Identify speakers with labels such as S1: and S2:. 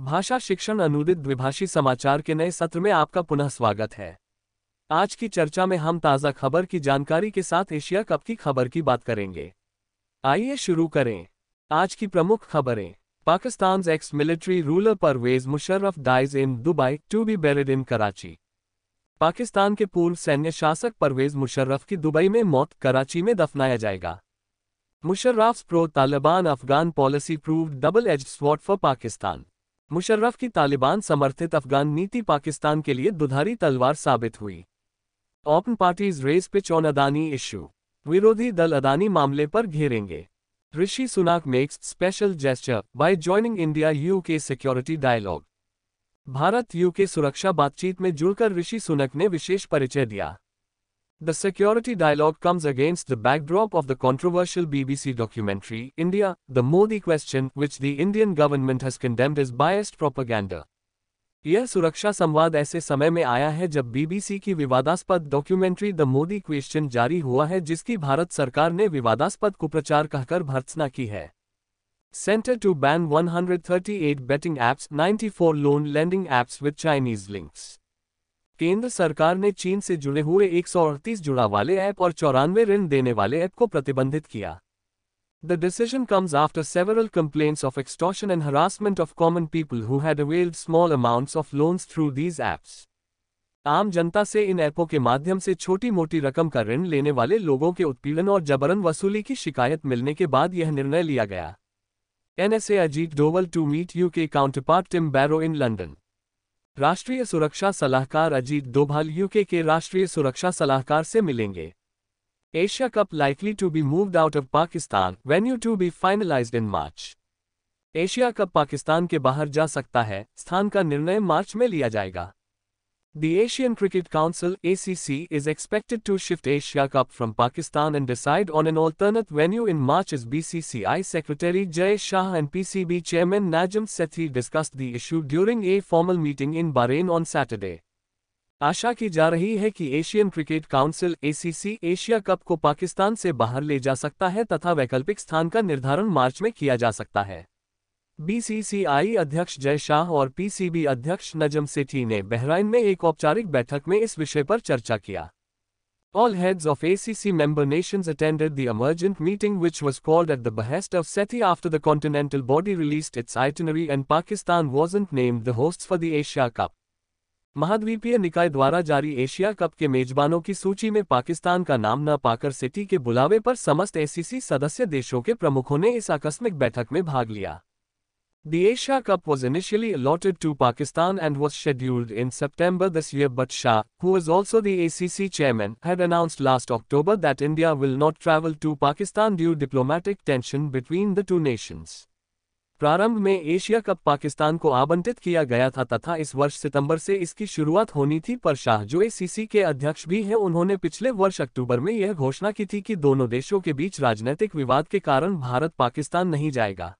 S1: भाषा शिक्षण अनुदित द्विभाषी समाचार के नए सत्र में आपका पुनः स्वागत है। आज की चर्चा में हम ताज़ा खबर की जानकारी के साथ एशिया कप की खबर की बात करेंगे। आइए शुरू करें। आज की प्रमुख खबरें। Pakistan ex military ruler Pervez Musharraf dies in Dubai to be buried in Karachi Pakistan के पूर्व सैन्य शासक परवेज मुशर्रफ की दुबई में मौत कराची में दफनाया जाएगा। Musharraf's pro Taliban Afghan policy prove double edge sword for Pakistan Musharraf की तालिबान समर्थित अफगान नीति पाकिस्तान के लिए दुधारी तलवार साबित हुई। Open parties raise pitch on Adani issue विरोधी दल अदानी मामले पर घेरेंगे। Rishi Sunak makes special gesture by joining India UK security dialogue Bharat UK सुरक्षा बातचीत में जुड़कर ऋषि सुनक ने विशेष परिचय दिया। The security dialogue comes against the backdrop of the controversial BBC documentary, India, The Modi Question, which the Indian government has condemned as biased propaganda. यह सुरक्षा संवाद ऐसे समय में आया है जब बीबीसी की विवादास्पद डॉक्यूमेंट्री द मोदी क्वेश्चन जारी हुआ है जिसकी भारत सरकार ने विवादास्पद कुप्रचार कहकर भर्त्सना की है centre to ban 138 betting apps 94 loan lending apps with Chinese links केंद्र सरकार ने चीन से जुड़े हुए एक सौ अड़तीस जुड़ा वाले ऐप और चौरानवे ऋण देने वाले ऐप को प्रतिबंधित किया। The decision comes after several complaints of extortion and harassment of common people who had availed small amounts of loans through these apps. आम जनता से इन ऐपों के माध्यम से छोटी मोटी रकम का ऋण लेने वाले लोगों के उत्पीड़न और जबरन वसूली की शिकायत मिलने के बाद यह निर्णय लिया गया। NSA Ajit Doval to meet U UK counterpart Tim Barrow in London राष्ट्रीय सुरक्षा सलाहकार अजीत डोभाल यूके के राष्ट्रीय सुरक्षा सलाहकार से मिलेंगे। Asia Cup likely to be moved out of Pakistan venue to be finalised in March Asia Cup Pakistan के बाहर जा सकता है, स्थान का निर्णय मार्च में लिया जाएगा। The Asian Cricket Council ACC is expected to shift Asia Cup from Pakistan and decide on an alternate venue in March as BCCI Secretary Jay Shah and PCB Chairman Najam Sethi discussed the issue during a formal meeting in Bahrain on Saturday. आशा की जा रही है कि Asian Cricket Council ACC Asia Cup को पाकिस्तान से बाहर ले जा सकता है तथा वैकल्पिक स्थान का निर्धारण मार्च में किया जा सकता है बीसीसीआई अध्यक्ष जय शाह और पीसीबी अध्यक्ष नजम सेठी ने बहराइन में एक औपचारिक बैठक में इस विषय पर चर्चा किया All heads of ACC member nations attended the emergent meeting which was called at the behest of SETI after the continental body released its itinerary and Pakistan wasn't named the hosts for the Asia Cup. महाद्वीपीय निकाय द्वारा जारी Asia cup के मेजबानों की सूची में पाकिस्तान का नाम न पाकर सेटी के बुलावे पर समस्त एसीसी सदस्य देशों के प्रमुखों ने इस आकस्मिक बैठक में भाग लिया The Asia Cup was initially allotted to Pakistan and was scheduled in September this year but Shah, who is also the ACC chairman, had announced last October that India will not travel to Pakistan due diplomatic tension between the two nations. प्रारंभ में Asia Cup Pakistan को आवंटित किया गया था तथा इस वर्ष सितंबर से इसकी शुरुआत होनी थी पर शाह जो एसीसी के अध्यक्ष भी हैं उन्होंने पिछले वर्ष अक्टूबर में यह घोषणा की थी कि दोनों देशों के बीच राजनीतिक विवाद के कारण भारत पाकिस्तान नहीं जाएगा